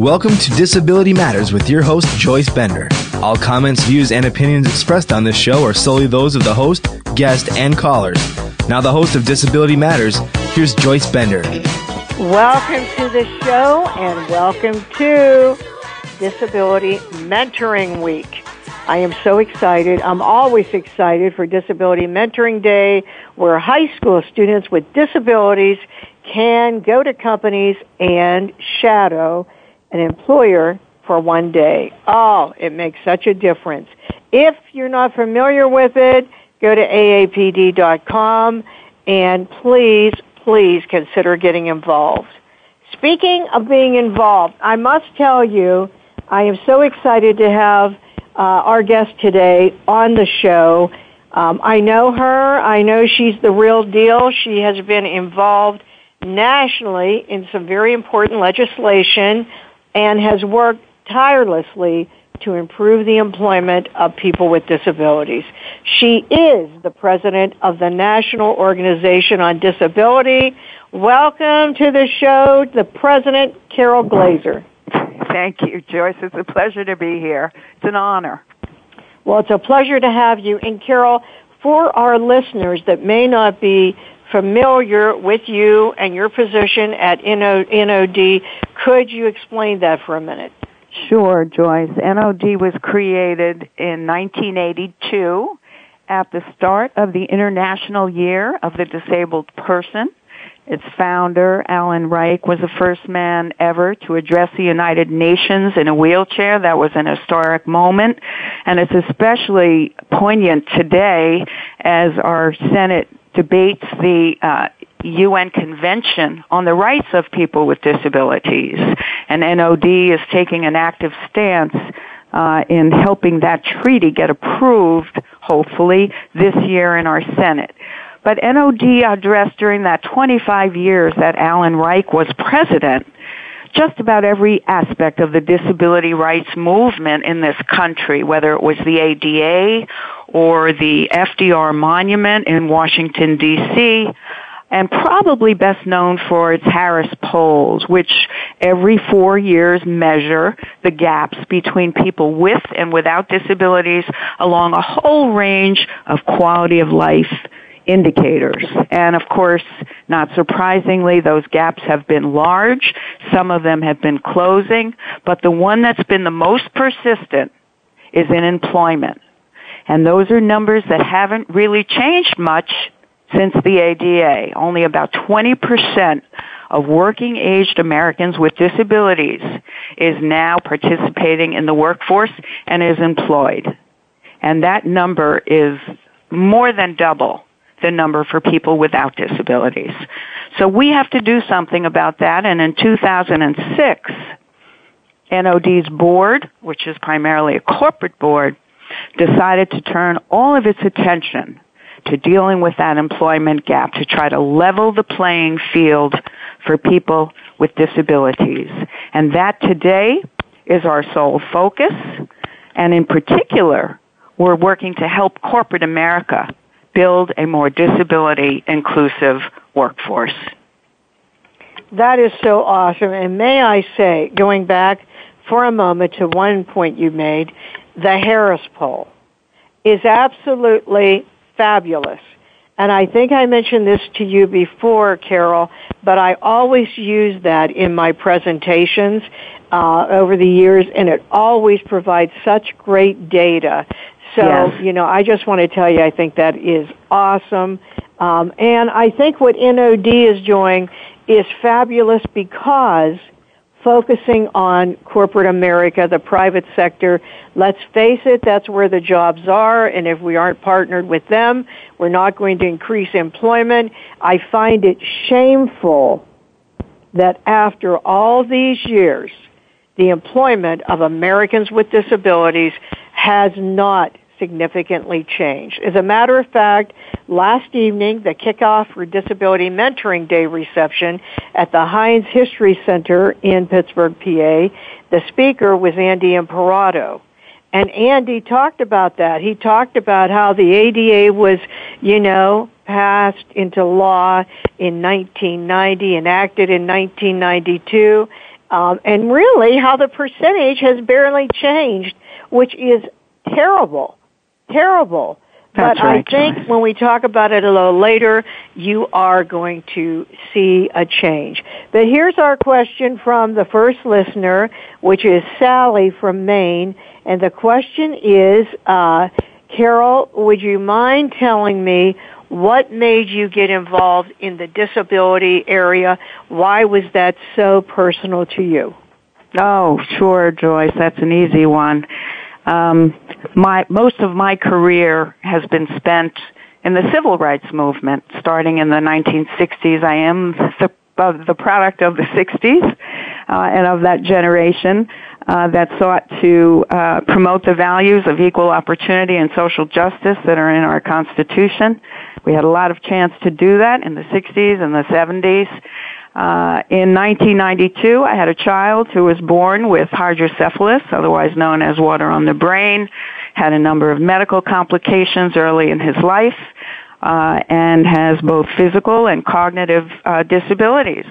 Welcome to Disability Matters with your host, Joyce Bender. All comments, views, and opinions expressed on this show are solely those of the host, guest, and callers. Now, the host of Disability Matters, here's Joyce Bender. Welcome to the show and welcome to Disability Mentoring Week. I am so excited. I'm always excited for Disability Mentoring Day where high school students with disabilities can go to companies and shadow an employer for one day. Oh, it makes such a difference. If you're not familiar with it, go to aapd.com and please, please consider getting involved. Speaking of being involved, I must tell you, I am so excited to have uh, our guest today on the show. Um, I know her. I know she's the real deal. She has been involved nationally in some very important legislation and has worked tirelessly to improve the employment of people with disabilities. She is the president of the National Organization on Disability. Welcome to the show, the president, Carol Glazer. Thank you, Joyce. It's a pleasure to be here. It's an honor. Well, it's a pleasure to have you. And Carol, for our listeners that may not be familiar with you and your position at NOD, could you explain that for a minute? Sure, Joyce. NOD was created in 1982 at the start of the International Year of the Disabled Person. Its founder, Alan Reich, was the first man ever to address the United Nations in a wheelchair. That was an historic moment. And it's especially poignant today as our Senate debates the uh, UN Convention on the Rights of People with Disabilities. And NOD is taking an active stance uh, in helping that treaty get approved, hopefully, this year in our Senate. But NOD addressed during that 25 years that Alan Reich was president just about every aspect of the disability rights movement in this country, whether it was the ADA or the FDR Monument in Washington, D.C., and probably best known for its Harris polls, which every four years measure the gaps between people with and without disabilities along a whole range of quality of life indicators. And of course, not surprisingly, those gaps have been large. Some of them have been closing, but the one that's been the most persistent is in employment. And those are numbers that haven't really changed much since the ADA. Only about 20% of working aged Americans with disabilities is now participating in the workforce and is employed. And that number is more than double the number for people without disabilities. So we have to do something about that and in 2006, NOD's board, which is primarily a corporate board, decided to turn all of its attention to dealing with that employment gap to try to level the playing field for people with disabilities. And that today is our sole focus. And in particular, we're working to help corporate America build a more disability inclusive workforce. That is so awesome. And may I say, going back for a moment to one point you made, the Harris poll is absolutely fabulous. And I think I mentioned this to you before, Carol, but I always use that in my presentations uh, over the years, and it always provides such great data. So, yes. you know, I just want to tell you, I think that is awesome. Um, and I think what NOD is doing is fabulous because focusing on corporate America, the private sector. Let's face it, that's where the jobs are, and if we aren't partnered with them, we're not going to increase employment. I find it shameful that after all these years, the employment of Americans with disabilities has not significantly changed. As a matter of fact, last evening, the kickoff for Disability Mentoring Day reception at the Heinz History Center in Pittsburgh, PA, the speaker was Andy Imparato. And Andy talked about that. He talked about how the ADA was, you know, passed into law in 1990, enacted in 1992, Um, and really how the percentage has barely changed, which is terrible. Terrible. That's but right, I think when we talk about it a little later, you are going to see a change. But here's our question from the first listener, which is Sally from Maine. And the question is, uh, Carol, would you mind telling me what made you get involved in the disability area? Why was that so personal to you? Oh, sure, Joyce. That's an easy one. Um, my most of my career has been spent in the civil rights movement, starting in the 1960s. I am the, uh, the product of the 60s uh, and of that generation uh, that sought to uh, promote the values of equal opportunity and social justice that are in our Constitution. We had a lot of chance to do that in the 60s and the 70s. Uh, in 1992, I had a child who was born with hydrocephalus, otherwise known as water on the brain, had a number of medical complications early in his life, uh, and has both physical and cognitive uh, disabilities.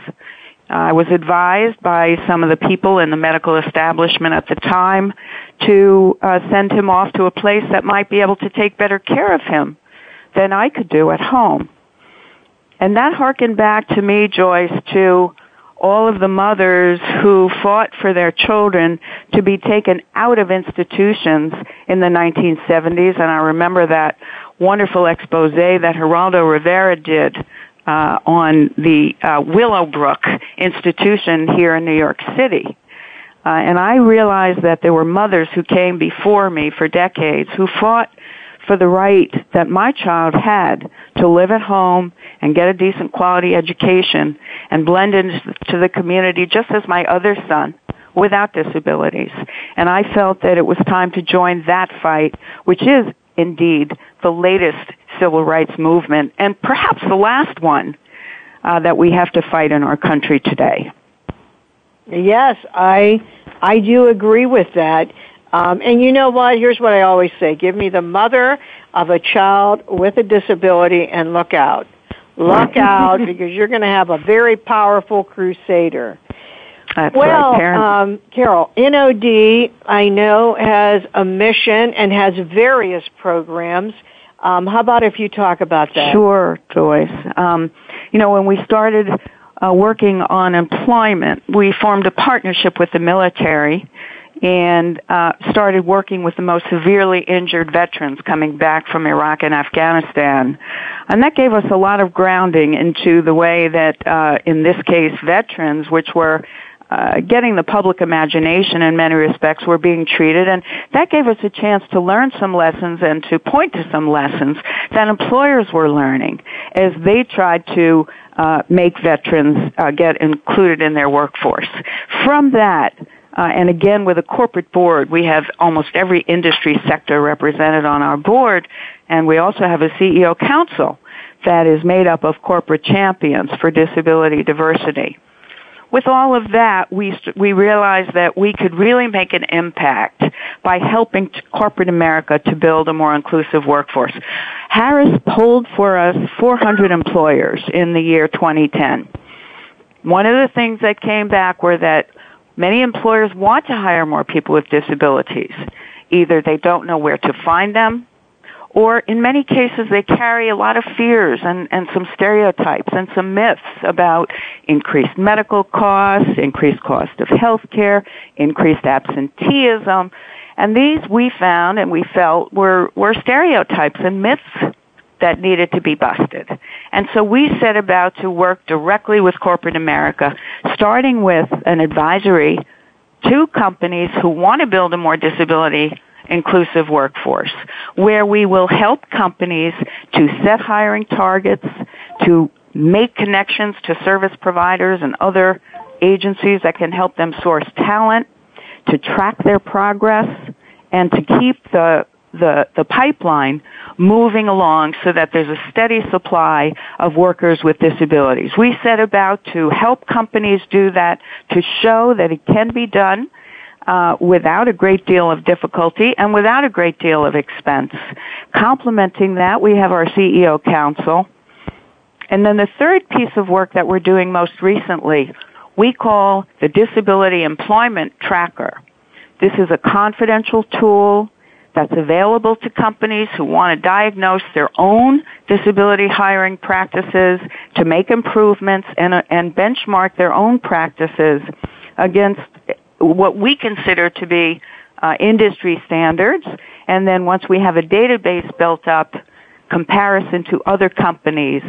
I was advised by some of the people in the medical establishment at the time to uh, send him off to a place that might be able to take better care of him than I could do at home. And that harkened back to me, Joyce, to all of the mothers who fought for their children to be taken out of institutions in the 1970s. And I remember that wonderful expose that Geraldo Rivera did uh, on the uh, Willowbrook institution here in New York City. Uh, and I realized that there were mothers who came before me for decades who fought for the right that my child had to live at home and get a decent quality education and blend into the community just as my other son without disabilities. And I felt that it was time to join that fight, which is indeed the latest civil rights movement and perhaps the last one uh, that we have to fight in our country today. Yes, I I do agree with that. Um, and you know what? Here's what I always say: Give me the mother of a child with a disability, and look out, look out, because you're going to have a very powerful crusader. That's well, right, um, Carol, NOD I know has a mission and has various programs. Um, how about if you talk about that? Sure, Joyce. Um, you know, when we started uh, working on employment, we formed a partnership with the military and uh, started working with the most severely injured veterans coming back from Iraq and Afghanistan. And that gave us a lot of grounding into the way that, uh, in this case, veterans, which were uh, getting the public imagination in many respects were being treated and that gave us a chance to learn some lessons and to point to some lessons that employers were learning as they tried to uh, make veterans uh, get included in their workforce. From that, uh, and again, with a corporate board, we have almost every industry sector represented on our board, and we also have a CEO council that is made up of corporate champions for disability diversity. With all of that, we we realized that we could really make an impact by helping corporate America to build a more inclusive workforce. Harris polled for us 400 employers in the year 2010. One of the things that came back were that Many employers want to hire more people with disabilities. Either they don't know where to find them, or in many cases they carry a lot of fears and, and some stereotypes and some myths about increased medical costs, increased cost of health care, increased absenteeism. And these we found and we felt were, were stereotypes and myths that needed to be busted. And so we set about to work directly with corporate America, starting with an advisory to companies who want to build a more disability inclusive workforce, where we will help companies to set hiring targets, to make connections to service providers and other agencies that can help them source talent, to track their progress, and to keep the the, the pipeline moving along so that there's a steady supply of workers with disabilities. We set about to help companies do that, to show that it can be done uh, without a great deal of difficulty and without a great deal of expense. Complementing that, we have our CEO Council. And then the third piece of work that we're doing most recently we call the Disability Employment Tracker. This is a confidential tool that's available to companies who want to diagnose their own disability hiring practices, to make improvements and, uh, and benchmark their own practices against what we consider to be uh, industry standards. And then once we have a database built up, comparison to other companies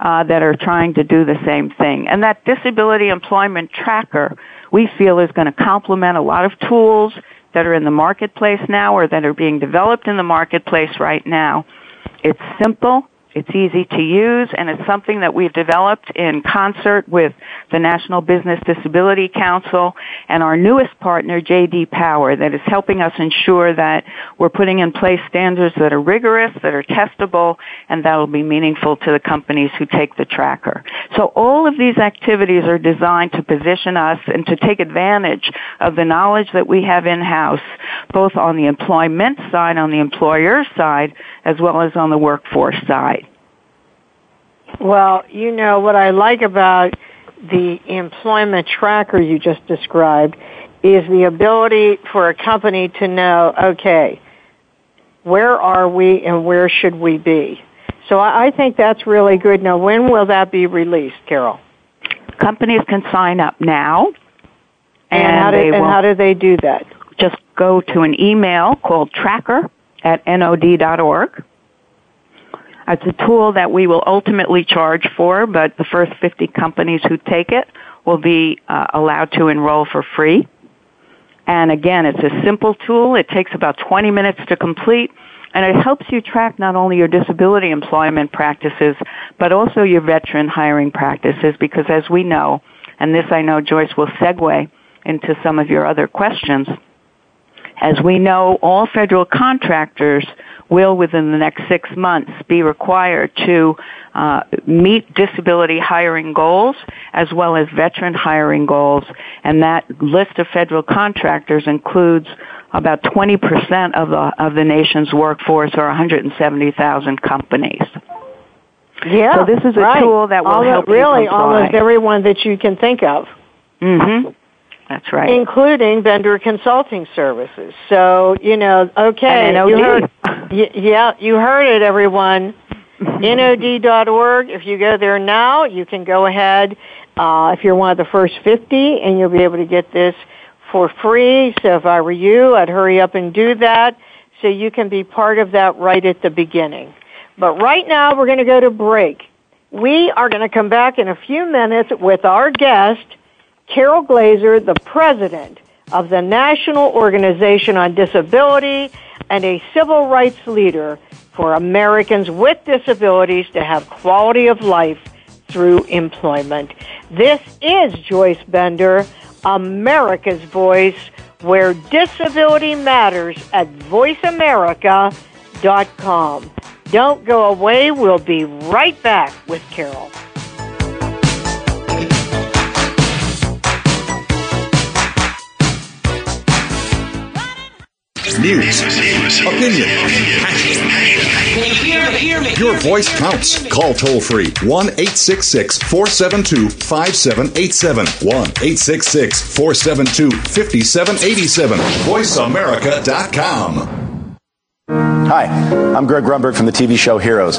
uh, that are trying to do the same thing. And that disability employment tracker, we feel, is going to complement a lot of tools that are in the marketplace now or that are being developed in the marketplace right now. It's simple. It's easy to use and it's something that we've developed in concert with the National Business Disability Council and our newest partner, JD Power, that is helping us ensure that we're putting in place standards that are rigorous, that are testable, and that will be meaningful to the companies who take the tracker. So all of these activities are designed to position us and to take advantage of the knowledge that we have in-house, both on the employment side, on the employer side, as well as on the workforce side. Well, you know what I like about the employment tracker you just described is the ability for a company to know, okay, where are we and where should we be? So I think that's really good. Now, when will that be released, Carol? Companies can sign up now. And, and how, do, and how do they do that? Just go to an email called tracker at nod.org it's a tool that we will ultimately charge for, but the first 50 companies who take it will be uh, allowed to enroll for free. And again, it's a simple tool. It takes about 20 minutes to complete, and it helps you track not only your disability employment practices, but also your veteran hiring practices, because as we know, and this I know Joyce will segue into some of your other questions, as we know, all federal contractors will within the next six months be required to uh, meet disability hiring goals as well as veteran hiring goals and that list of federal contractors includes about 20% of the of the nation's workforce or 170,000 companies. Yeah, so this is a right. tool that will almost, help really almost everyone that you can think of. Mhm. That's right. Including vendor consulting services. So, you know, okay. You heard, yeah, you heard it, everyone. NOD.org. If you go there now, you can go ahead, uh, if you're one of the first 50, and you'll be able to get this for free. So if I were you, I'd hurry up and do that so you can be part of that right at the beginning. But right now, we're going to go to break. We are going to come back in a few minutes with our guest, Carol Glazer, the president of the National Organization on Disability and a civil rights leader for Americans with disabilities to have quality of life through employment. This is Joyce Bender, America's Voice, where disability matters at voiceamerica.com. Don't go away. We'll be right back with Carol. News, opinion, your voice counts. Call toll free 1 866 472 5787. 1 866 472 5787. VoiceAmerica.com. Hi, I'm Greg Grunberg from the TV show Heroes.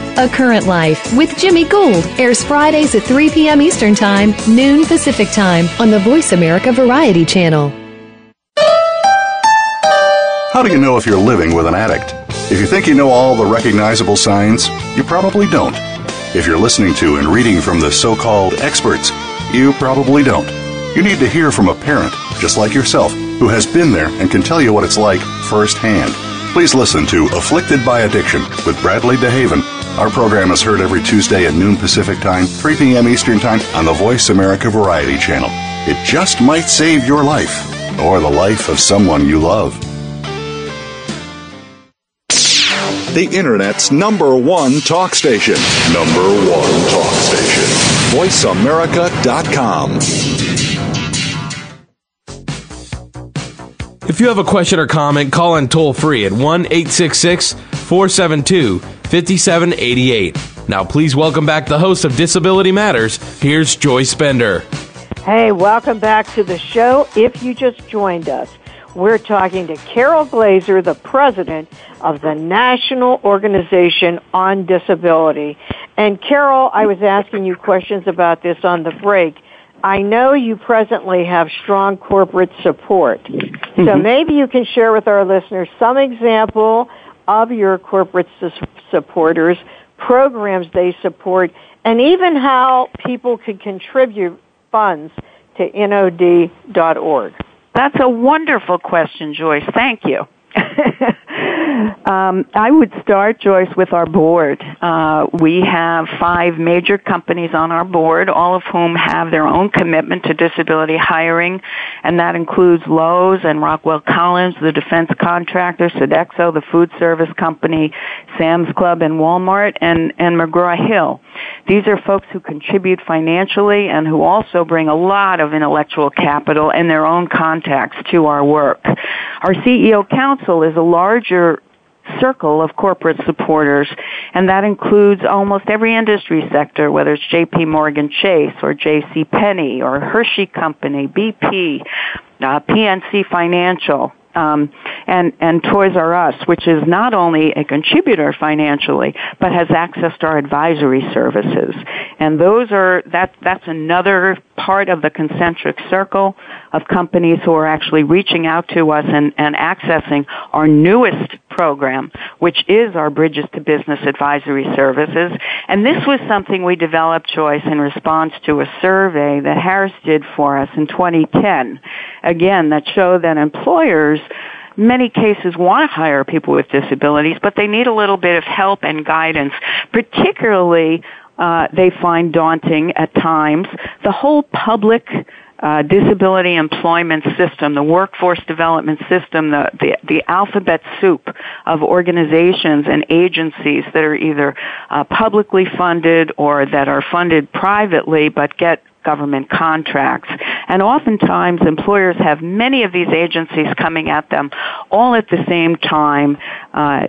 A Current Life with Jimmy Gould airs Fridays at 3 p.m. Eastern Time, noon Pacific Time on the Voice America Variety Channel. How do you know if you're living with an addict? If you think you know all the recognizable signs, you probably don't. If you're listening to and reading from the so called experts, you probably don't. You need to hear from a parent, just like yourself, who has been there and can tell you what it's like firsthand. Please listen to Afflicted by Addiction with Bradley DeHaven. Our program is heard every Tuesday at noon Pacific Time, 3 p.m. Eastern Time on the Voice America Variety Channel. It just might save your life or the life of someone you love. The Internet's number one talk station. Number one talk station. VoiceAmerica.com. If you have a question or comment, call in toll free at 1 866 472 5788. Now, please welcome back the host of Disability Matters. Here's Joyce Bender. Hey, welcome back to the show. If you just joined us, we're talking to Carol Glazer, the president of the National Organization on Disability. And Carol, I was asking you questions about this on the break. I know you presently have strong corporate support. Mm-hmm. So maybe you can share with our listeners some example of your corporate su- supporters, programs they support, and even how people could contribute funds to NOD.org. That's a wonderful question, Joyce. Thank you. um, I would start, Joyce, with our board. Uh, we have five major companies on our board, all of whom have their own commitment to disability hiring, and that includes Lowe's and Rockwell Collins, the defense contractor, Sodexo, the food service company, Sam's Club, and Walmart, and, and McGraw-Hill. These are folks who contribute financially and who also bring a lot of intellectual capital and their own contacts to our work. Our CEO Council is a larger circle of corporate supporters, and that includes almost every industry sector, whether it's J.P. Morgan Chase or J.C. Penney or Hershey Company, BP, uh, PNC Financial, um, and and Toys R Us, which is not only a contributor financially, but has access to our advisory services. And those are that that's another part of the concentric circle of companies who are actually reaching out to us and, and accessing our newest program, which is our Bridges to Business Advisory Services. And this was something we developed, Joyce, in response to a survey that Harris did for us in 2010. Again, that showed that employers many cases want to hire people with disabilities, but they need a little bit of help and guidance, particularly uh, they find daunting at times. The whole public uh, disability employment system, the workforce development system, the, the, the alphabet soup of organizations and agencies that are either uh, publicly funded or that are funded privately but get government contracts. And oftentimes employers have many of these agencies coming at them all at the same time. Uh,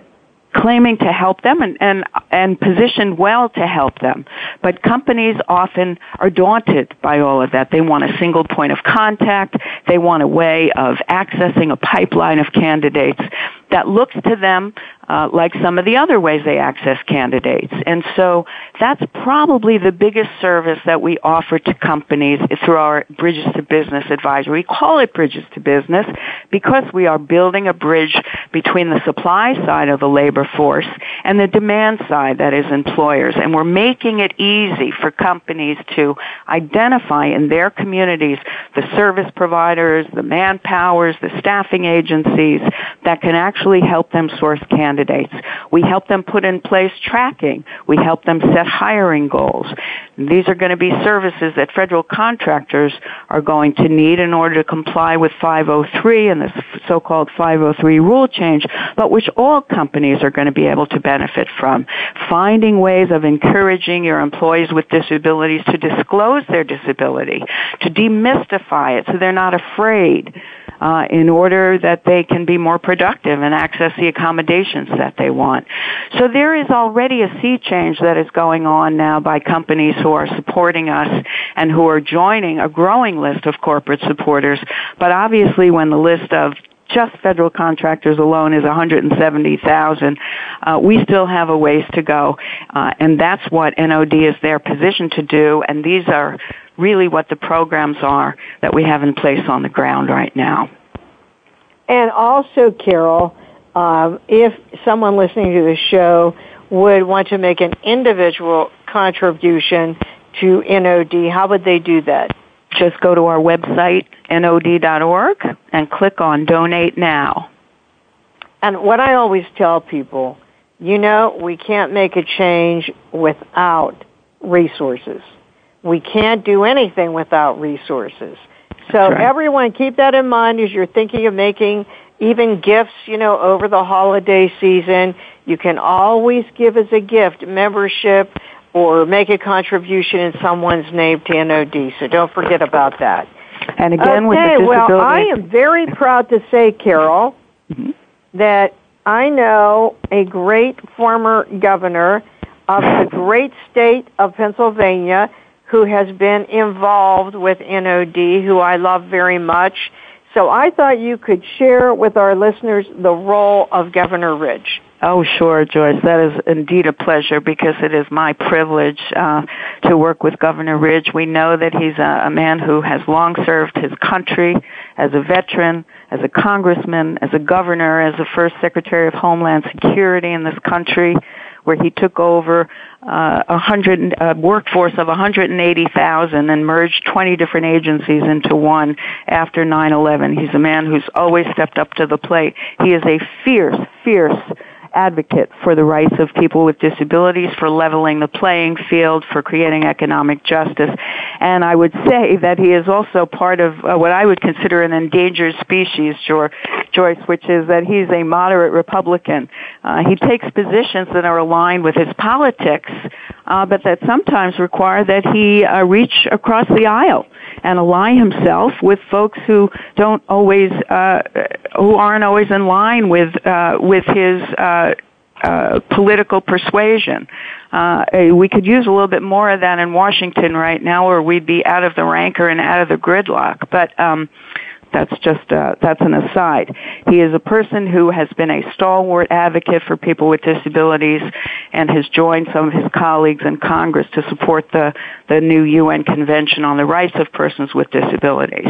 claiming to help them and, and, and positioned well to help them. But companies often are daunted by all of that. They want a single point of contact. They want a way of accessing a pipeline of candidates that looks to them uh, like some of the other ways they access candidates. And so that's probably the biggest service that we offer to companies through our Bridges to Business advisory. We call it Bridges to Business because we are building a bridge between the supply side of the labor force and the demand side that is employers. And we're making it easy for companies to identify in their communities the service providers, the manpowers, the staffing agencies that can actually help them source candidates candidates. We help them put in place tracking. We help them set hiring goals. These are going to be services that federal contractors are going to need in order to comply with 503 and the so-called 503 rule change, but which all companies are going to be able to benefit from. Finding ways of encouraging your employees with disabilities to disclose their disability, to demystify it so they're not afraid uh, in order that they can be more productive and access the accommodations that they want. So there is already a sea change that is going on now by companies who are supporting us and who are joining a growing list of corporate supporters. But obviously when the list of just federal contractors alone is 170,000. Uh, we still have a ways to go, uh, and that's what NOD is their position to do. And these are really what the programs are that we have in place on the ground right now. And also, Carol, um, if someone listening to the show would want to make an individual contribution to NOD, how would they do that? Just go to our website, nod.org, and click on Donate Now. And what I always tell people, you know, we can't make a change without resources. We can't do anything without resources. So right. everyone keep that in mind as you're thinking of making even gifts, you know, over the holiday season. You can always give as a gift membership or make a contribution in someone's name to NOD. So don't forget about that. And again, okay, with the disability. well, I am very proud to say, Carol, mm-hmm. that I know a great former governor of the great state of Pennsylvania who has been involved with NOD, who I love very much. So I thought you could share with our listeners the role of Governor Ridge. Oh, sure, Joyce. That is indeed a pleasure because it is my privilege uh, to work with Governor Ridge. We know that he's a, a man who has long served his country as a veteran, as a congressman, as a governor, as the first Secretary of Homeland Security in this country where he took over uh, a hundred a workforce of 180,000 and merged 20 different agencies into one after 9/11. He's a man who's always stepped up to the plate. He is a fierce, fierce advocate for the rights of people with disabilities, for leveling the playing field, for creating economic justice. And I would say that he is also part of uh, what I would consider an endangered species, Joyce, which is that he's a moderate Republican. Uh, he takes positions that are aligned with his politics, uh, but that sometimes require that he uh, reach across the aisle and align himself with folks who don't always, uh, who aren't always in line with uh, with his uh, uh, political persuasion. Uh, we could use a little bit more of that in Washington right now, or we'd be out of the rancor and out of the gridlock. But um, that's just uh, that's an aside. He is a person who has been a stalwart advocate for people with disabilities, and has joined some of his colleagues in Congress to support the the new UN Convention on the Rights of Persons with Disabilities.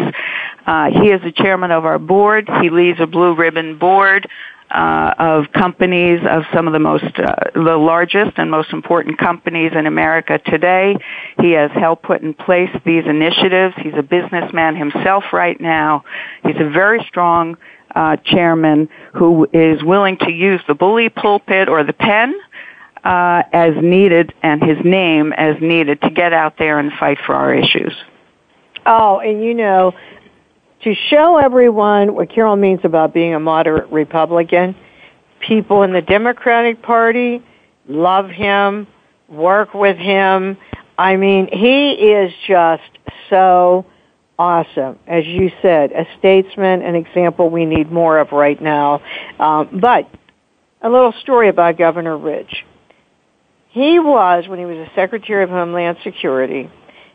Uh, he is the chairman of our board. He leads a blue ribbon board uh, of companies of some of the most, uh, the largest and most important companies in America today. He has helped put in place these initiatives. He's a businessman himself right now. He's a very strong uh, chairman who is willing to use the bully pulpit or the pen uh, as needed and his name as needed to get out there and fight for our issues. Oh, and you know, to show everyone what Carol means about being a moderate Republican, people in the Democratic Party love him, work with him. I mean, he is just so awesome. As you said, a statesman, an example we need more of right now. Um, but a little story about Governor Ridge. He was, when he was a Secretary of Homeland Security,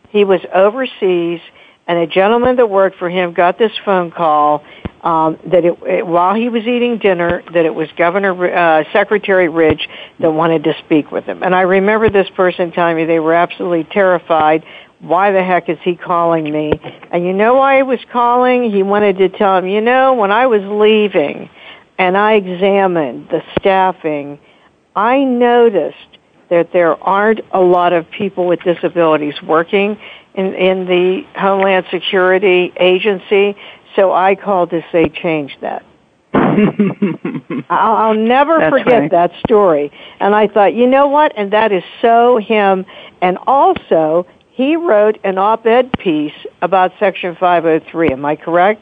he was overseas and a gentleman that worked for him got this phone call um, that it, it, while he was eating dinner, that it was Governor uh, Secretary Ridge that wanted to speak with him. And I remember this person telling me they were absolutely terrified. Why the heck is he calling me? And you know why he was calling? He wanted to tell him, you know, when I was leaving and I examined the staffing, I noticed that there aren't a lot of people with disabilities working in, in the Homeland Security Agency. So I called to say change that. I'll, I'll never That's forget right. that story. And I thought, you know what? And that is so him. And also, he wrote an op-ed piece about Section 503. Am I correct?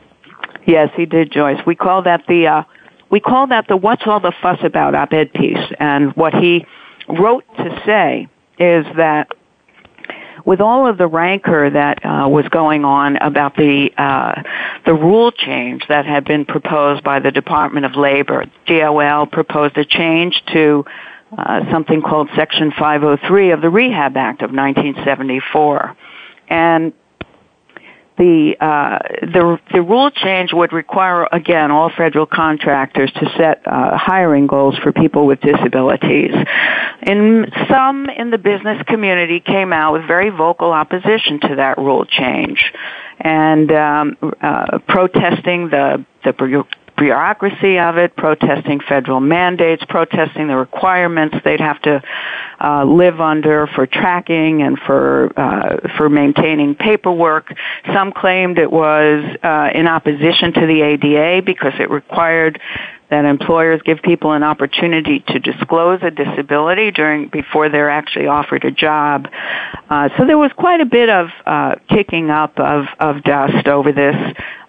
Yes, he did, Joyce. We call that the uh, we call that the "What's all the fuss about?" op-ed piece. And what he wrote to say is that with all of the rancor that uh, was going on about the uh, the rule change that had been proposed by the Department of Labor, DOL proposed a change to uh, something called Section 503 of the Rehab Act of 1974, and the uh, the the rule change would require again all federal contractors to set uh, hiring goals for people with disabilities. And some in the business community came out with very vocal opposition to that rule change. And um, uh, protesting the the bureaucracy of it, protesting federal mandates, protesting the requirements they'd have to uh, live under for tracking and for uh, for maintaining paperwork. Some claimed it was uh, in opposition to the ADA because it required that employers give people an opportunity to disclose a disability during before they're actually offered a job. Uh, so there was quite a bit of uh, kicking up of, of dust over this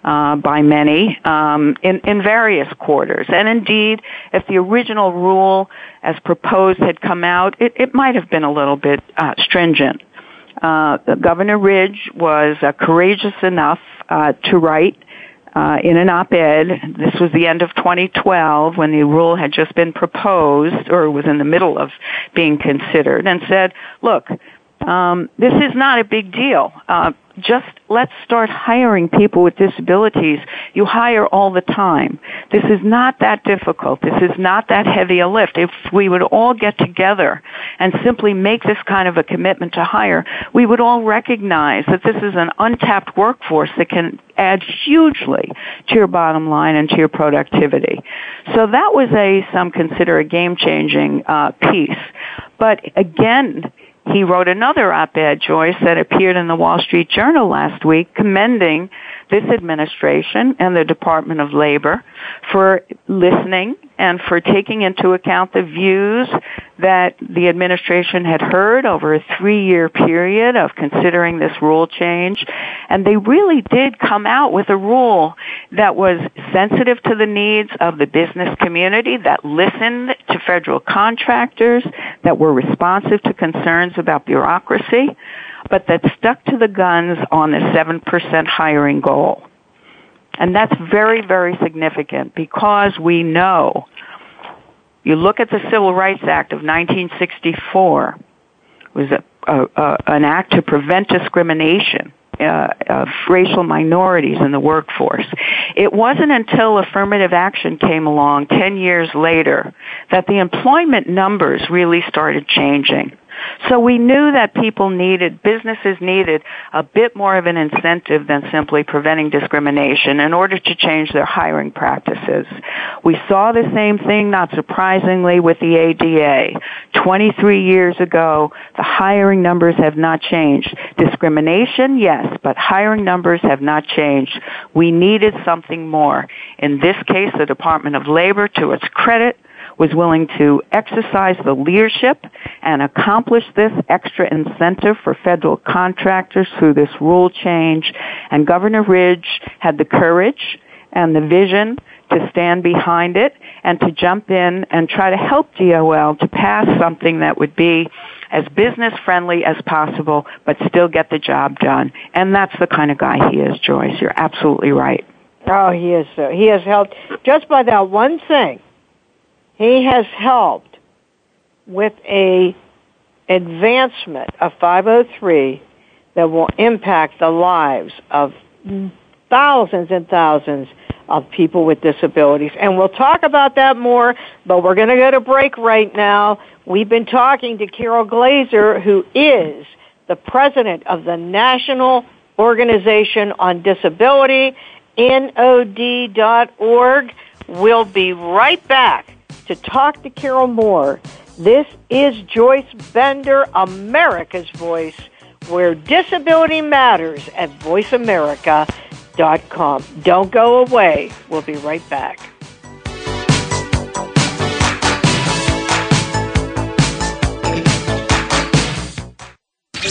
uh, by many um, in, in various quarters. And indeed, if the original rule as proposed had come out, it, it might have been a little bit uh, stringent. Uh, Governor Ridge was uh, courageous enough uh, to write uh, in an op-ed. This was the end of 2012 when the rule had just been proposed or was in the middle of being considered and said, look, um, this is not a big deal. Uh, just let's start hiring people with disabilities. You hire all the time. This is not that difficult. This is not that heavy a lift. If we would all get together and simply make this kind of a commitment to hire, we would all recognize that this is an untapped workforce that can add hugely to your bottom line and to your productivity. So that was a, some consider a game changing uh, piece. But again, he wrote another op-ed, Joyce, that appeared in the Wall Street Journal last week commending this administration and the Department of Labor for listening and for taking into account the views that the administration had heard over a three year period of considering this rule change. And they really did come out with a rule that was sensitive to the needs of the business community, that listened to federal contractors, that were responsive to concerns about bureaucracy, but that stuck to the guns on the 7% hiring goal. And that's very, very significant because we know, you look at the Civil Rights Act of 1964, it was a, a, a, an act to prevent discrimination uh, of racial minorities in the workforce. It wasn't until affirmative action came along 10 years later that the employment numbers really started changing. So we knew that people needed, businesses needed a bit more of an incentive than simply preventing discrimination in order to change their hiring practices. We saw the same thing, not surprisingly, with the ADA. 23 years ago, the hiring numbers have not changed. Discrimination, yes, but hiring numbers have not changed. We needed something more. In this case, the Department of Labor, to its credit, was willing to exercise the leadership and accomplish this extra incentive for federal contractors through this rule change. And Governor Ridge had the courage and the vision to stand behind it and to jump in and try to help DOL to pass something that would be as business friendly as possible, but still get the job done. And that's the kind of guy he is, Joyce. You're absolutely right. Oh, he is. So he has helped just by that one thing. He has helped with a advancement of 503 that will impact the lives of thousands and thousands of people with disabilities. And we'll talk about that more, but we're going to go to break right now. We've been talking to Carol Glazer, who is the president of the National Organization on Disability, NOD.org. We'll be right back to talk to Carol more. This is Joyce Bender, America's Voice, where disability matters at voiceamerica.com. Don't go away. We'll be right back.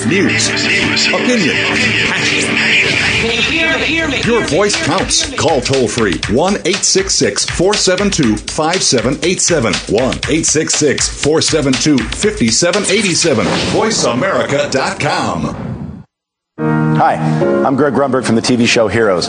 News, opinion, your voice counts. Call toll free 1 866 472 5787. 1 866 472 5787. VoiceAmerica.com. Hi, I'm Greg Grunberg from the TV show Heroes.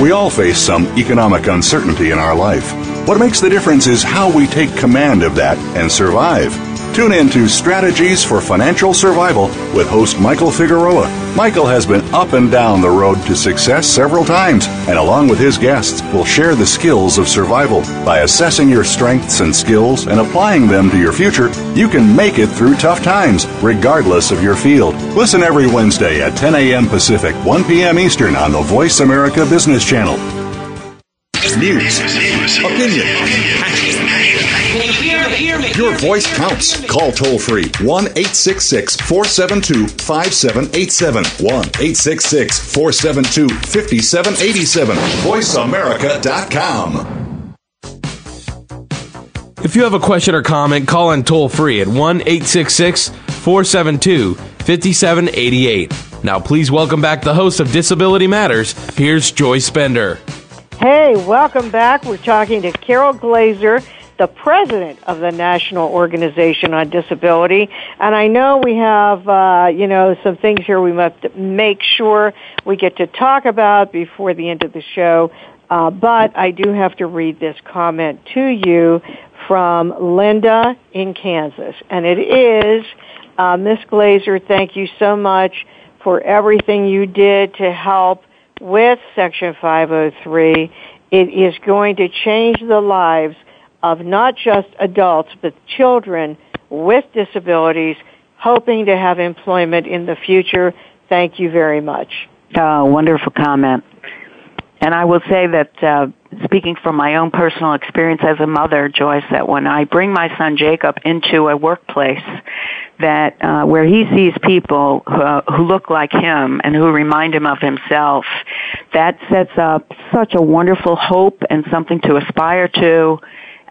We all face some economic uncertainty in our life. What makes the difference is how we take command of that and survive. Tune in to Strategies for Financial Survival with host Michael Figueroa. Michael has been up and down the road to success several times, and along with his guests, will share the skills of survival. By assessing your strengths and skills and applying them to your future, you can make it through tough times, regardless of your field. Listen every Wednesday at 10 a.m. Pacific, 1 p.m. Eastern on the Voice America Business Channel. News, opinion, your voice counts. Call toll free 1 866 472 5787. 1 866 472 5787. VoiceAmerica.com. If you have a question or comment, call in toll free at 1 866 472 5788. Now, please welcome back the host of Disability Matters. Here's Joyce Bender. Hey, welcome back. We're talking to Carol Glazer, the president of the National Organization on Disability. And I know we have, uh, you know, some things here we must make sure we get to talk about before the end of the show. Uh, but I do have to read this comment to you from Linda in Kansas. And it is, uh, Miss Glazer, thank you so much for everything you did to help with Section 503, it is going to change the lives of not just adults, but children with disabilities hoping to have employment in the future. Thank you very much. Oh, wonderful comment. And I will say that, uh, speaking from my own personal experience as a mother, Joyce, that when I bring my son Jacob into a workplace that uh, where he sees people who, uh, who look like him and who remind him of himself, that sets up such a wonderful hope and something to aspire to.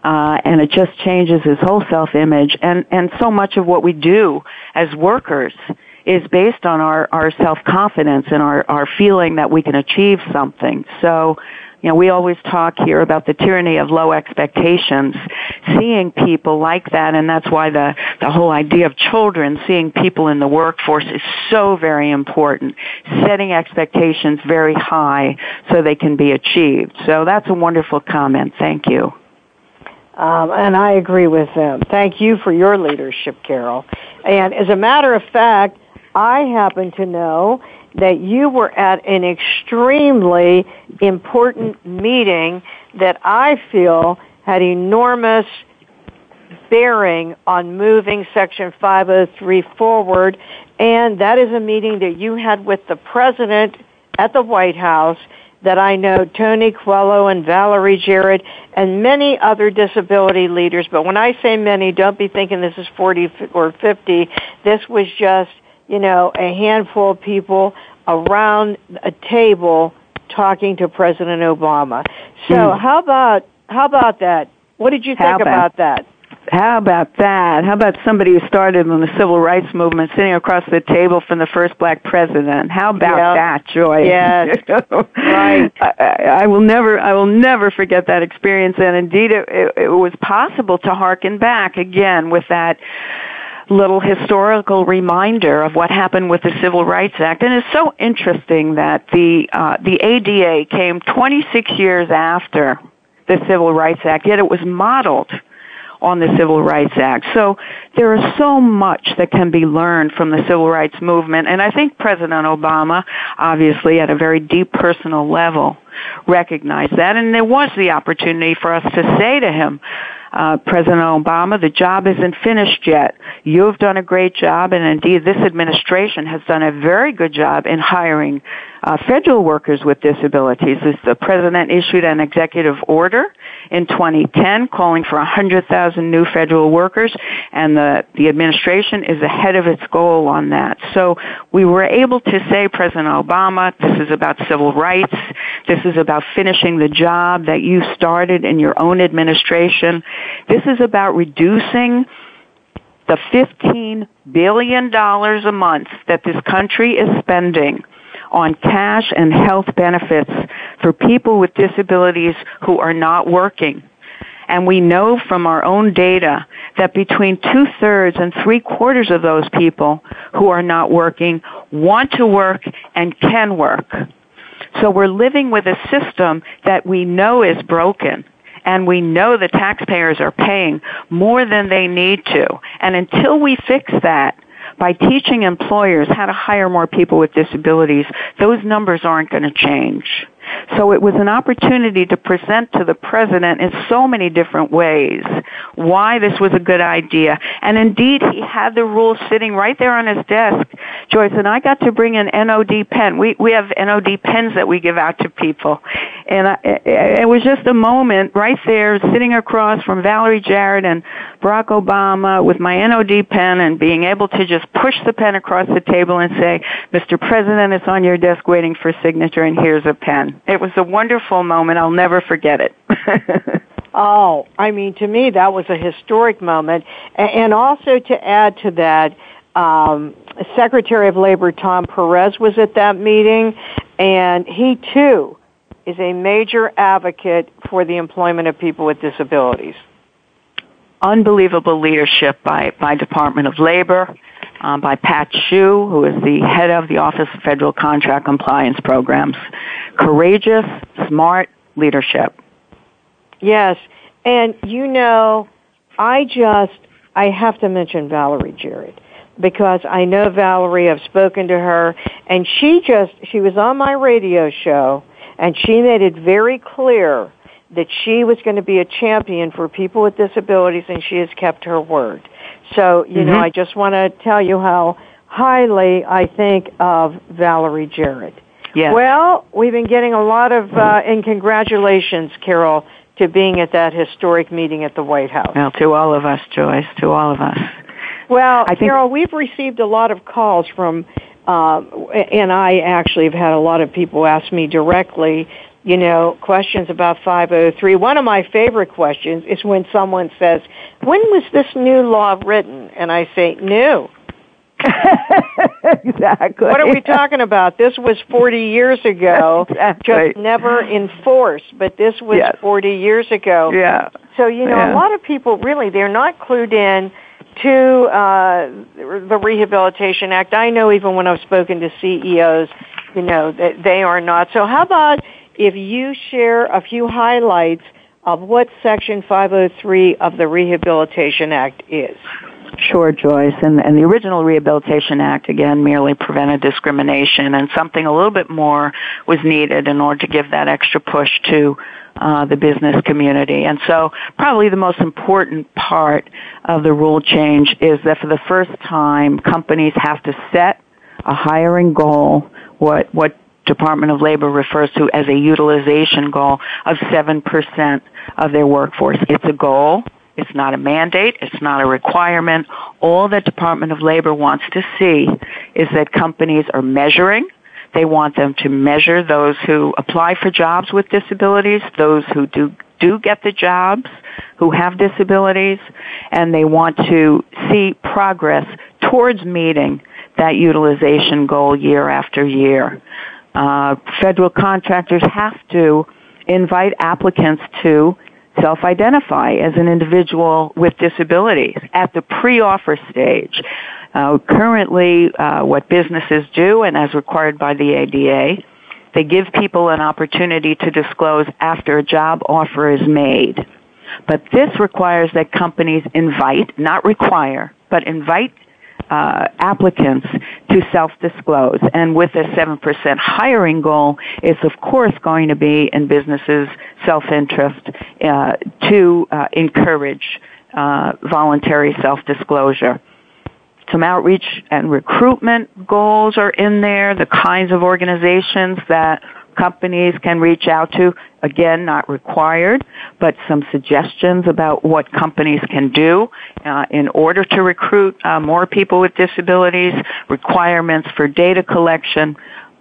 Uh, and it just changes his whole self-image and, and so much of what we do as workers is based on our, our self-confidence and our, our feeling that we can achieve something. So, you know, we always talk here about the tyranny of low expectations, seeing people like that, and that's why the, the whole idea of children, seeing people in the workforce is so very important. Setting expectations very high so they can be achieved. So that's a wonderful comment. Thank you. Um, and I agree with them. Thank you for your leadership, Carol. And as a matter of fact, I happen to know that you were at an extremely important meeting that I feel had enormous bearing on moving Section 503 forward, and that is a meeting that you had with the President at the White House that I know Tony Coelho and Valerie Jarrett and many other disability leaders. But when I say many, don't be thinking this is 40 or 50. This was just, you know, a handful of people around a table talking to President Obama. So mm. how about how about that? What did you think about, about that? How about that? How about somebody who started in the civil rights movement sitting across the table from the first black president? How about yeah. that, Joy? Yes. right. I, I, will never, I will never forget that experience. And indeed, it, it, it was possible to harken back again with that little historical reminder of what happened with the Civil Rights Act. And it's so interesting that the uh, the ADA came 26 years after the Civil Rights Act, yet it was modeled on the Civil Rights Act. So there is so much that can be learned from the Civil Rights Movement, and I think President Obama, obviously at a very deep personal level, recognized that, and there was the opportunity for us to say to him, uh, President Obama, the job isn't finished yet. You've done a great job, and indeed this administration has done a very good job in hiring uh, federal workers with disabilities. The president issued an executive order in 2010 calling for 100,000 new federal workers, and the, the administration is ahead of its goal on that. So we were able to say, President Obama, this is about civil rights. This is about finishing the job that you started in your own administration. This is about reducing the $15 billion a month that this country is spending on cash and health benefits for people with disabilities who are not working. And we know from our own data that between two thirds and three quarters of those people who are not working want to work and can work. So we're living with a system that we know is broken and we know the taxpayers are paying more than they need to. And until we fix that, by teaching employers how to hire more people with disabilities, those numbers aren't going to change. So it was an opportunity to present to the president in so many different ways why this was a good idea. And indeed, he had the rules sitting right there on his desk. Joyce and I got to bring an NOD pen. We we have NOD pens that we give out to people, and I, it was just a moment right there, sitting across from Valerie Jarrett and Barack Obama with my NOD pen, and being able to just push the pen across the table and say, "Mr. President, it's on your desk waiting for signature, and here's a pen." It was a wonderful moment. I'll never forget it. oh, I mean, to me, that was a historic moment. And also to add to that, um, Secretary of Labor Tom Perez was at that meeting, and he too is a major advocate for the employment of people with disabilities. Unbelievable leadership by, by Department of Labor um, by Pat Shiu, who is the head of the Office of Federal Contract Compliance Programs. Courageous, smart leadership. Yes, and you know, I just I have to mention Valerie Jarrett because I know Valerie. I've spoken to her, and she just she was on my radio show, and she made it very clear that she was going to be a champion for people with disabilities, and she has kept her word. So, you mm-hmm. know, I just want to tell you how highly I think of Valerie Jarrett. Yes. Well, we've been getting a lot of, uh, and congratulations, Carol, to being at that historic meeting at the White House. Well, to all of us, Joyce, to all of us. Well, I think- Carol, we've received a lot of calls from, uh, and I actually have had a lot of people ask me directly you know, questions about 503. One of my favorite questions is when someone says, when was this new law written? And I say, new. exactly. What are we talking about? This was 40 years ago, exactly. just never enforced, but this was yes. 40 years ago. Yeah. So, you know, yeah. a lot of people really, they're not clued in to uh, the Rehabilitation Act. I know even when I've spoken to CEOs, you know, that they are not. So how about if you share a few highlights of what Section 503 of the Rehabilitation Act is. Sure, Joyce. And, and the original Rehabilitation Act, again, merely prevented discrimination, and something a little bit more was needed in order to give that extra push to uh, the business community. And so probably the most important part of the rule change is that for the first time, companies have to set a hiring goal, what, what Department of Labor refers to as a utilization goal of 7% of their workforce. It's a goal. It's not a mandate. It's not a requirement. All that Department of Labor wants to see is that companies are measuring. They want them to measure those who apply for jobs with disabilities, those who do do get the jobs, who have disabilities, and they want to see progress towards meeting that utilization goal year after year uh, federal contractors have to invite applicants to self-identify as an individual with disabilities at the pre-offer stage. Uh, currently, uh, what businesses do, and as required by the ADA, they give people an opportunity to disclose after a job offer is made. But this requires that companies invite, not require, but invite uh, applicants to self-disclose. And with a 7% hiring goal, it's of course going to be in businesses' self-interest uh, to uh, encourage uh, voluntary self-disclosure. Some outreach and recruitment goals are in there, the kinds of organizations that companies can reach out to. Again, not required, but some suggestions about what companies can do uh, in order to recruit uh, more people with disabilities, requirements for data collection,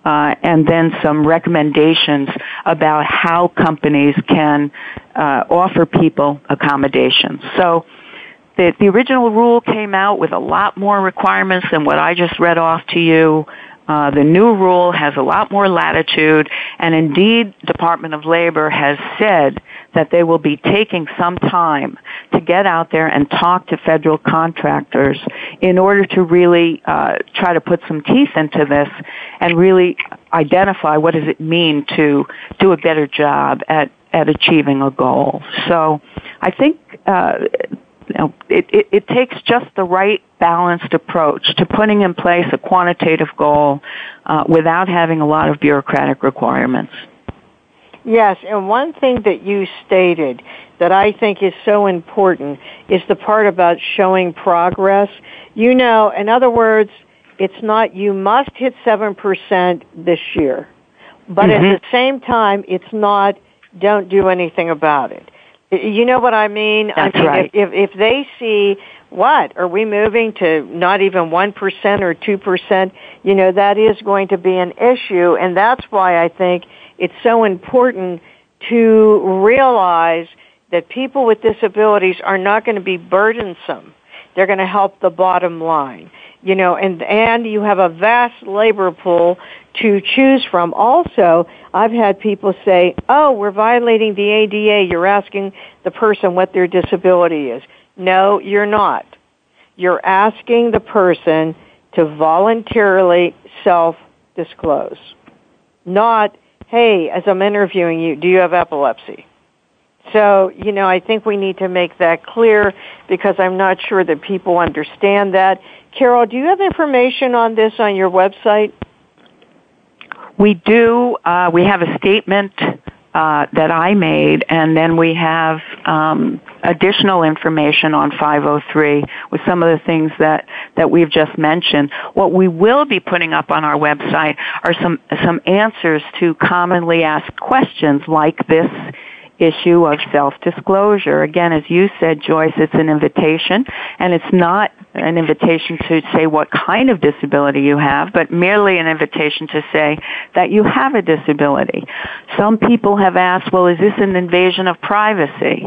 uh, and then some recommendations about how companies can uh, offer people accommodations. So the, the original rule came out with a lot more requirements than what I just read off to you. Uh, the new rule has a lot more latitude, and indeed, Department of Labor has said that they will be taking some time to get out there and talk to federal contractors in order to really uh, try to put some teeth into this and really identify what does it mean to do a better job at at achieving a goal. So I think uh, you know, it, it, it takes just the right balanced approach to putting in place a quantitative goal uh, without having a lot of bureaucratic requirements. Yes, and one thing that you stated that I think is so important is the part about showing progress. You know, in other words, it's not you must hit 7% this year. But mm-hmm. at the same time, it's not don't do anything about it. You know what I mean? That's I mean, right. if, if if they see what are we moving to not even one percent or two percent, you know that is going to be an issue, and that's why I think it's so important to realize that people with disabilities are not going to be burdensome. They're going to help the bottom line. You know, and, and you have a vast labor pool to choose from. Also, I've had people say, oh, we're violating the ADA. You're asking the person what their disability is. No, you're not. You're asking the person to voluntarily self-disclose. Not, hey, as I'm interviewing you, do you have epilepsy? So, you know, I think we need to make that clear because I'm not sure that people understand that. Carol, do you have information on this on your website? We do. Uh, we have a statement uh, that I made, and then we have um, additional information on 503 with some of the things that, that we've just mentioned. What we will be putting up on our website are some some answers to commonly asked questions like this issue of self-disclosure. Again, as you said, Joyce, it's an invitation, and it's not an invitation to say what kind of disability you have, but merely an invitation to say that you have a disability. Some people have asked, well, is this an invasion of privacy?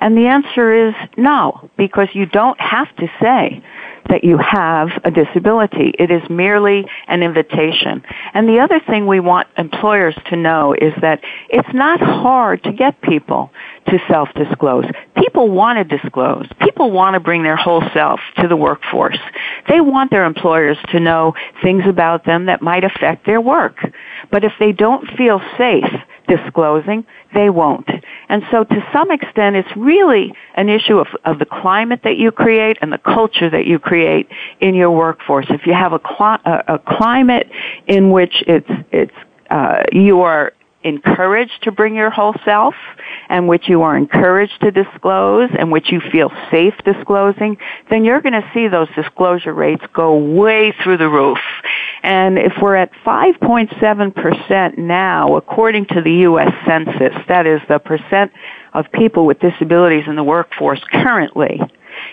And the answer is no, because you don't have to say that you have a disability. It is merely an invitation. And the other thing we want employers to know is that it's not hard to get people to self-disclose. People want to disclose. People want to bring their whole self to the workforce. They want their employers to know things about them that might affect their work. But if they don't feel safe disclosing, they won't. And so to some extent, it's really an issue of, of the climate that you create and the culture that you create in your workforce. If you have a, cli- a, a climate in which it's, it's, uh, you are encouraged to bring your whole self and which you are encouraged to disclose and which you feel safe disclosing, then you're going to see those disclosure rates go way through the roof. And if we're at 5.7% now, according to the U.S. Census, that is the percent of people with disabilities in the workforce currently,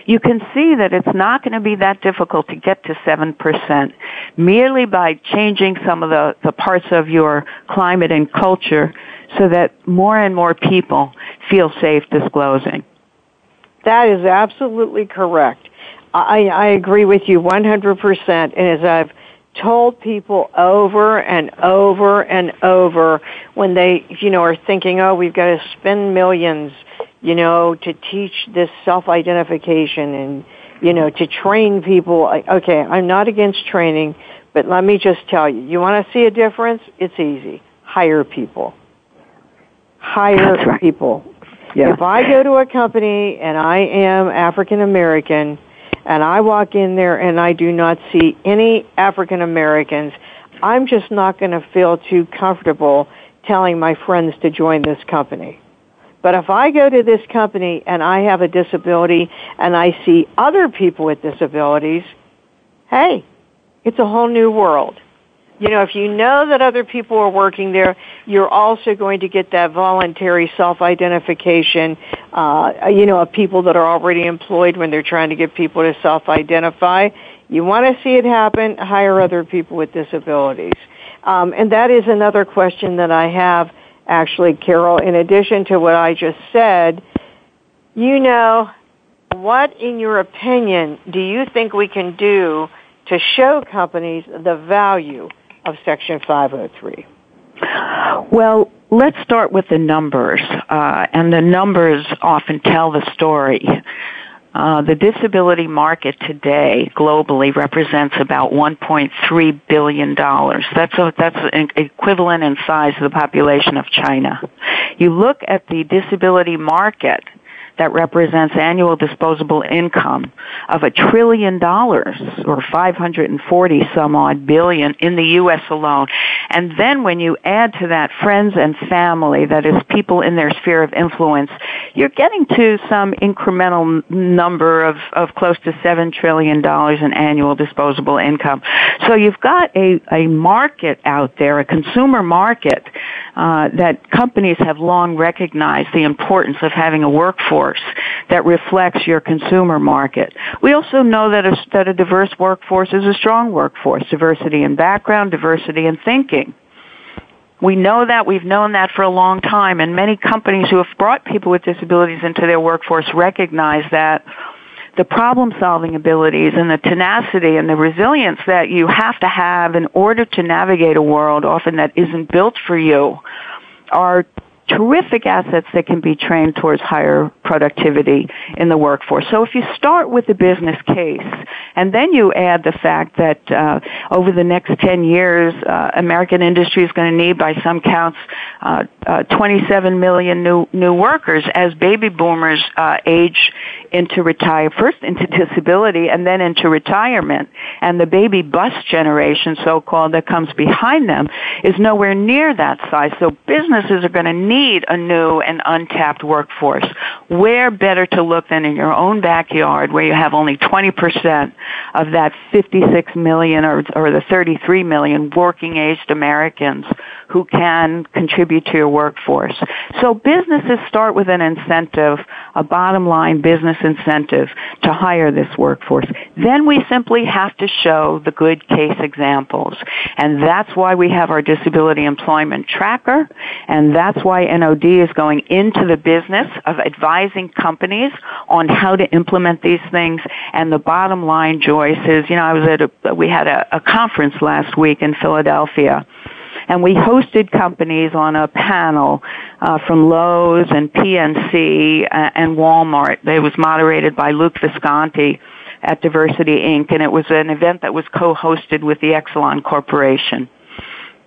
you can see that it's not going to be that difficult to get to 7% merely by changing some of the, the parts of your climate and culture so that more and more people feel safe disclosing. That is absolutely correct. I, I agree with you 100%. And as I've told people over and over and over when they, you know, are thinking, oh, we've got to spend millions you know, to teach this self-identification and, you know, to train people. Okay, I'm not against training, but let me just tell you, you want to see a difference? It's easy. Hire people. Hire right. people. Yeah. If I go to a company and I am African American and I walk in there and I do not see any African Americans, I'm just not going to feel too comfortable telling my friends to join this company. But if I go to this company and I have a disability and I see other people with disabilities, hey, it's a whole new world. You know, if you know that other people are working there, you're also going to get that voluntary self-identification, uh, you know, of people that are already employed when they're trying to get people to self-identify. You want to see it happen, hire other people with disabilities. Um, and that is another question that I have actually, Carol, in addition to what I just said, you know, what, in your opinion, do you think we can do to show companies the value of Section 503? Well, let's start with the numbers, uh, and the numbers often tell the story. Uh, the disability market today globally represents about 1.3 billion dollars. That's a, that's equivalent in size to the population of China. You look at the disability market that represents annual disposable income of a trillion dollars or 540 some odd billion in the US alone. And then when you add to that friends and family, that is people in their sphere of influence, you're getting to some incremental number of, of close to seven trillion dollars in annual disposable income. So you've got a, a market out there, a consumer market, uh, that companies have long recognized the importance of having a workforce workforce that reflects your consumer market. We also know that a, that a diverse workforce is a strong workforce, diversity in background, diversity in thinking. We know that, we've known that for a long time, and many companies who have brought people with disabilities into their workforce recognize that the problem solving abilities and the tenacity and the resilience that you have to have in order to navigate a world often that isn't built for you are terrific assets that can be trained towards higher productivity in the workforce. So if you start with the business case and then you add the fact that uh, over the next 10 years, uh, American industry is going to need, by some counts, uh, uh 27 million new new workers as baby boomers uh, age into retire first into disability and then into retirement, and the baby bust generation, so called, that comes behind them is nowhere near that size. So businesses are going to need a new and untapped workforce. Where better to look than in your own backyard where you have only 20% of that 56 million or, or the 33 million working aged Americans who can contribute to your workforce. So businesses start with an incentive, a bottom line business incentive to hire this workforce. Then we simply have to show the good case examples. And that's why we have our disability employment tracker, and that's why NOD is going into the business of advising companies on how to implement these things. And the bottom line, Joyce, is, you know, I was at a, we had a, a conference last week in Philadelphia and we hosted companies on a panel uh, from Lowe's and PNC uh, and Walmart. It was moderated by Luke Visconti at Diversity Inc., and it was an event that was co-hosted with the Exelon Corporation.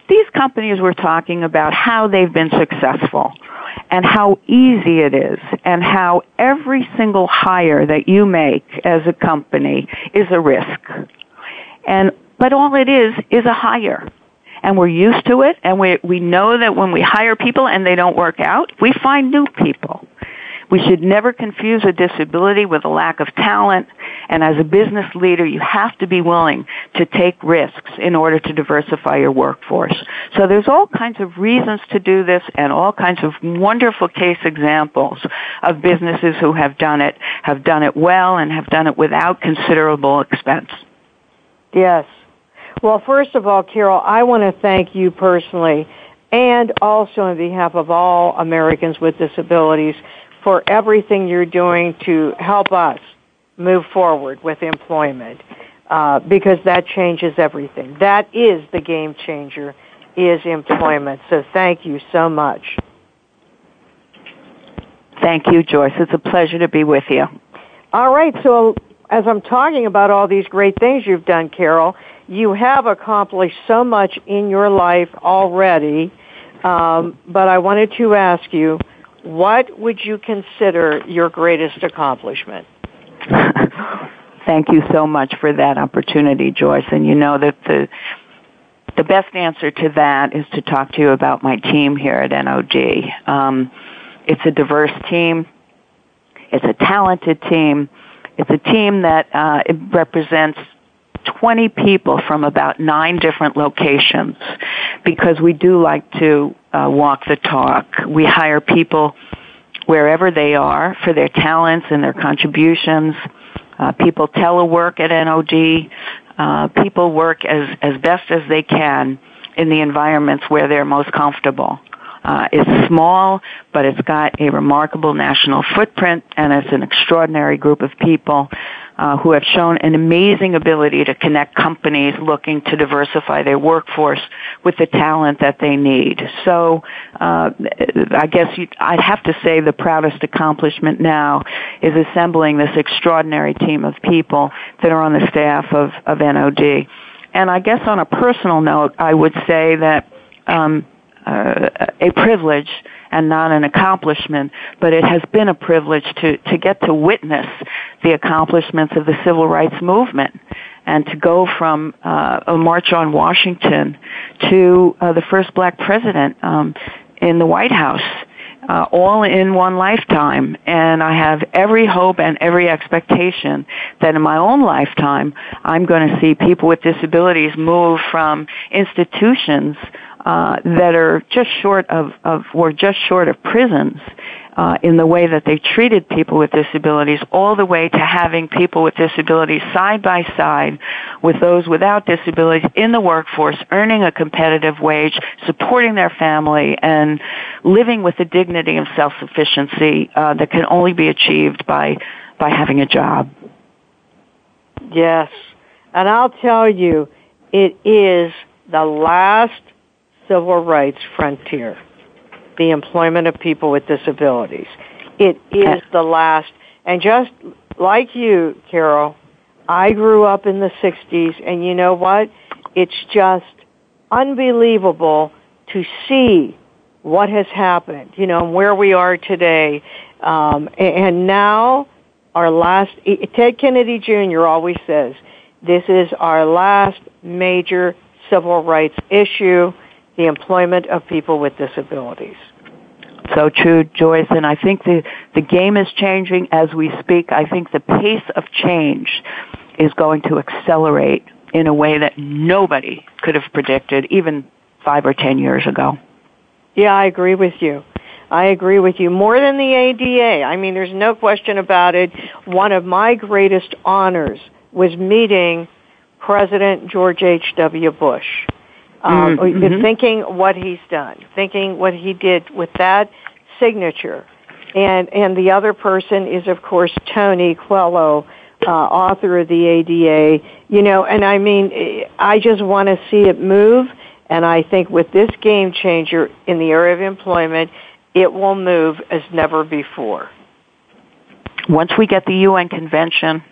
These companies were talking about how they've been successful and how easy it is and how every single hire that you make as a company is a risk. And but all it is is a hire and we're used to it and we we know that when we hire people and they don't work out, we find new people. We should never confuse a disability with a lack of talent. And as a business leader, you have to be willing to take risks in order to diversify your workforce. So there's all kinds of reasons to do this and all kinds of wonderful case examples of businesses who have done it, have done it well and have done it without considerable expense. Yes. Well, first of all, Carol, I want to thank you personally and also on behalf of all Americans with disabilities for everything you're doing to help us move forward with employment uh, because that changes everything. That is the game changer is employment. So thank you so much. Thank you, Joyce. It's a pleasure to be with you. All right. So as I'm talking about all these great things you've done, Carol, you have accomplished so much in your life already, um, but I wanted to ask you, what would you consider your greatest accomplishment? Thank you so much for that opportunity, Joyce. And you know that the the best answer to that is to talk to you about my team here at NOD. Um, it's a diverse team. It's a talented team. It's a team that uh, represents 20 people from about nine different locations because we do like to uh, walk the talk. We hire people wherever they are for their talents and their contributions. Uh, people telework at NOD. Uh, people work as, as best as they can in the environments where they're most comfortable. Uh, it's small, but it's got a remarkable national footprint, and it's an extraordinary group of people uh, who have shown an amazing ability to connect companies looking to diversify their workforce with the talent that they need. So, uh, I guess I'd have to say the proudest accomplishment now is assembling this extraordinary team of people that are on the staff of, of NOD. And I guess on a personal note, I would say that um, uh, a privilege and not an accomplishment, but it has been a privilege to, to get to witness the accomplishments of the civil rights movement and to go from uh, a march on Washington to uh, the first black president um, in the White House. Uh, all in one lifetime. And I have every hope and every expectation that in my own lifetime, I'm going to see people with disabilities move from institutions uh, that are just short of, of were just short of prisons uh, in the way that they treated people with disabilities, all the way to having people with disabilities side by side with those without disabilities in the workforce, earning a competitive wage, supporting their family, and living with the dignity of self-sufficiency uh, that can only be achieved by by having a job. Yes, and I'll tell you, it is the last civil rights frontier, the employment of people with disabilities. It is the last, and just like you, Carol, I grew up in the 60s, and you know what? It's just unbelievable to see what has happened, you know, and where we are today. Um, and now, our last, Ted Kennedy Jr. always says, this is our last major civil rights issue the employment of people with disabilities. So true, Joyce, and I think the, the game is changing as we speak. I think the pace of change is going to accelerate in a way that nobody could have predicted even five or ten years ago. Yeah, I agree with you. I agree with you. More than the ADA. I mean, there's no question about it. One of my greatest honors was meeting President George H.W. Bush. Um, mm-hmm. mm-hmm. Thinking what he's done, thinking what he did with that signature, and and the other person is of course Tony Coelho, uh, author of the ADA. You know, and I mean, I just want to see it move, and I think with this game changer in the area of employment, it will move as never before. Once we get the UN Convention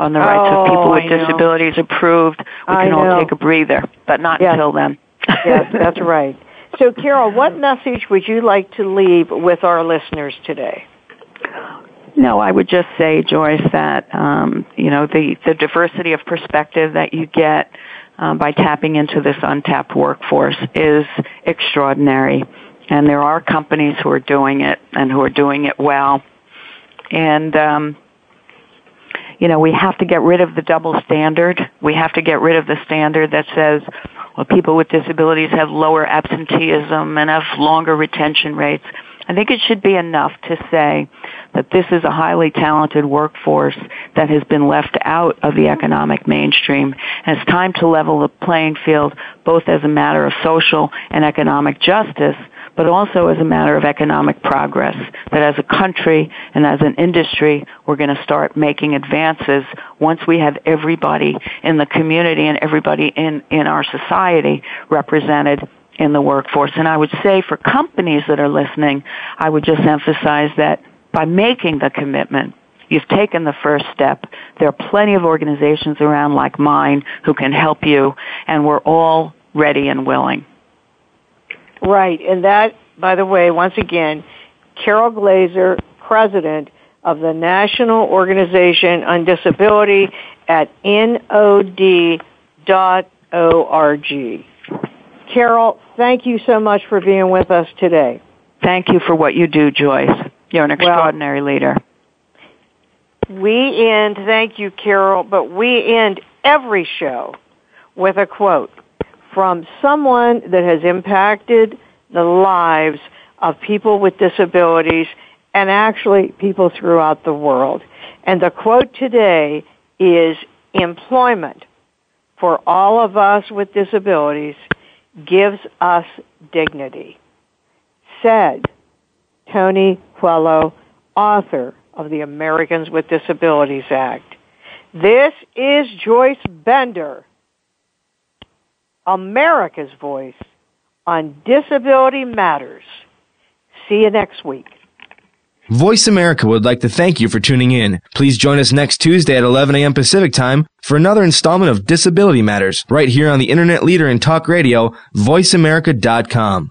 on the rights oh, of people with disabilities approved, we can all take a breather, but not yes. until then. yes, that's right. So, Carol, what message would you like to leave with our listeners today? No, I would just say, Joyce, that um, you know the the diversity of perspective that you get um, by tapping into this untapped workforce is extraordinary, and there are companies who are doing it and who are doing it well, and um, you know, we have to get rid of the double standard. We have to get rid of the standard that says, well, people with disabilities have lower absenteeism and have longer retention rates. I think it should be enough to say that this is a highly talented workforce that has been left out of the economic mainstream. And it's time to level the playing field both as a matter of social and economic justice, but also as a matter of economic progress. That as a country and as an industry, we're going to start making advances once we have everybody in the community and everybody in, in our society represented in the workforce. And I would say for companies that are listening, I would just emphasize that by making the commitment, You've taken the first step. There are plenty of organizations around like mine who can help you, and we're all ready and willing. Right, and that, by the way, once again, Carol Glazer, president of the National Organization on Disability at nod.org. Carol, thank you so much for being with us today. Thank you for what you do, Joyce. You're an extraordinary well, leader. We end, thank you, Carol, but we end every show with a quote from someone that has impacted the lives of people with disabilities and actually people throughout the world. And the quote today is employment for all of us with disabilities gives us dignity. Said Tony Coelho, author of the Americans with Disabilities Act. This is Joyce Bender, America's Voice on Disability Matters. See you next week. Voice America would like to thank you for tuning in. Please join us next Tuesday at 11 a.m. Pacific Time for another installment of Disability Matters right here on the internet leader in talk radio, voiceamerica.com.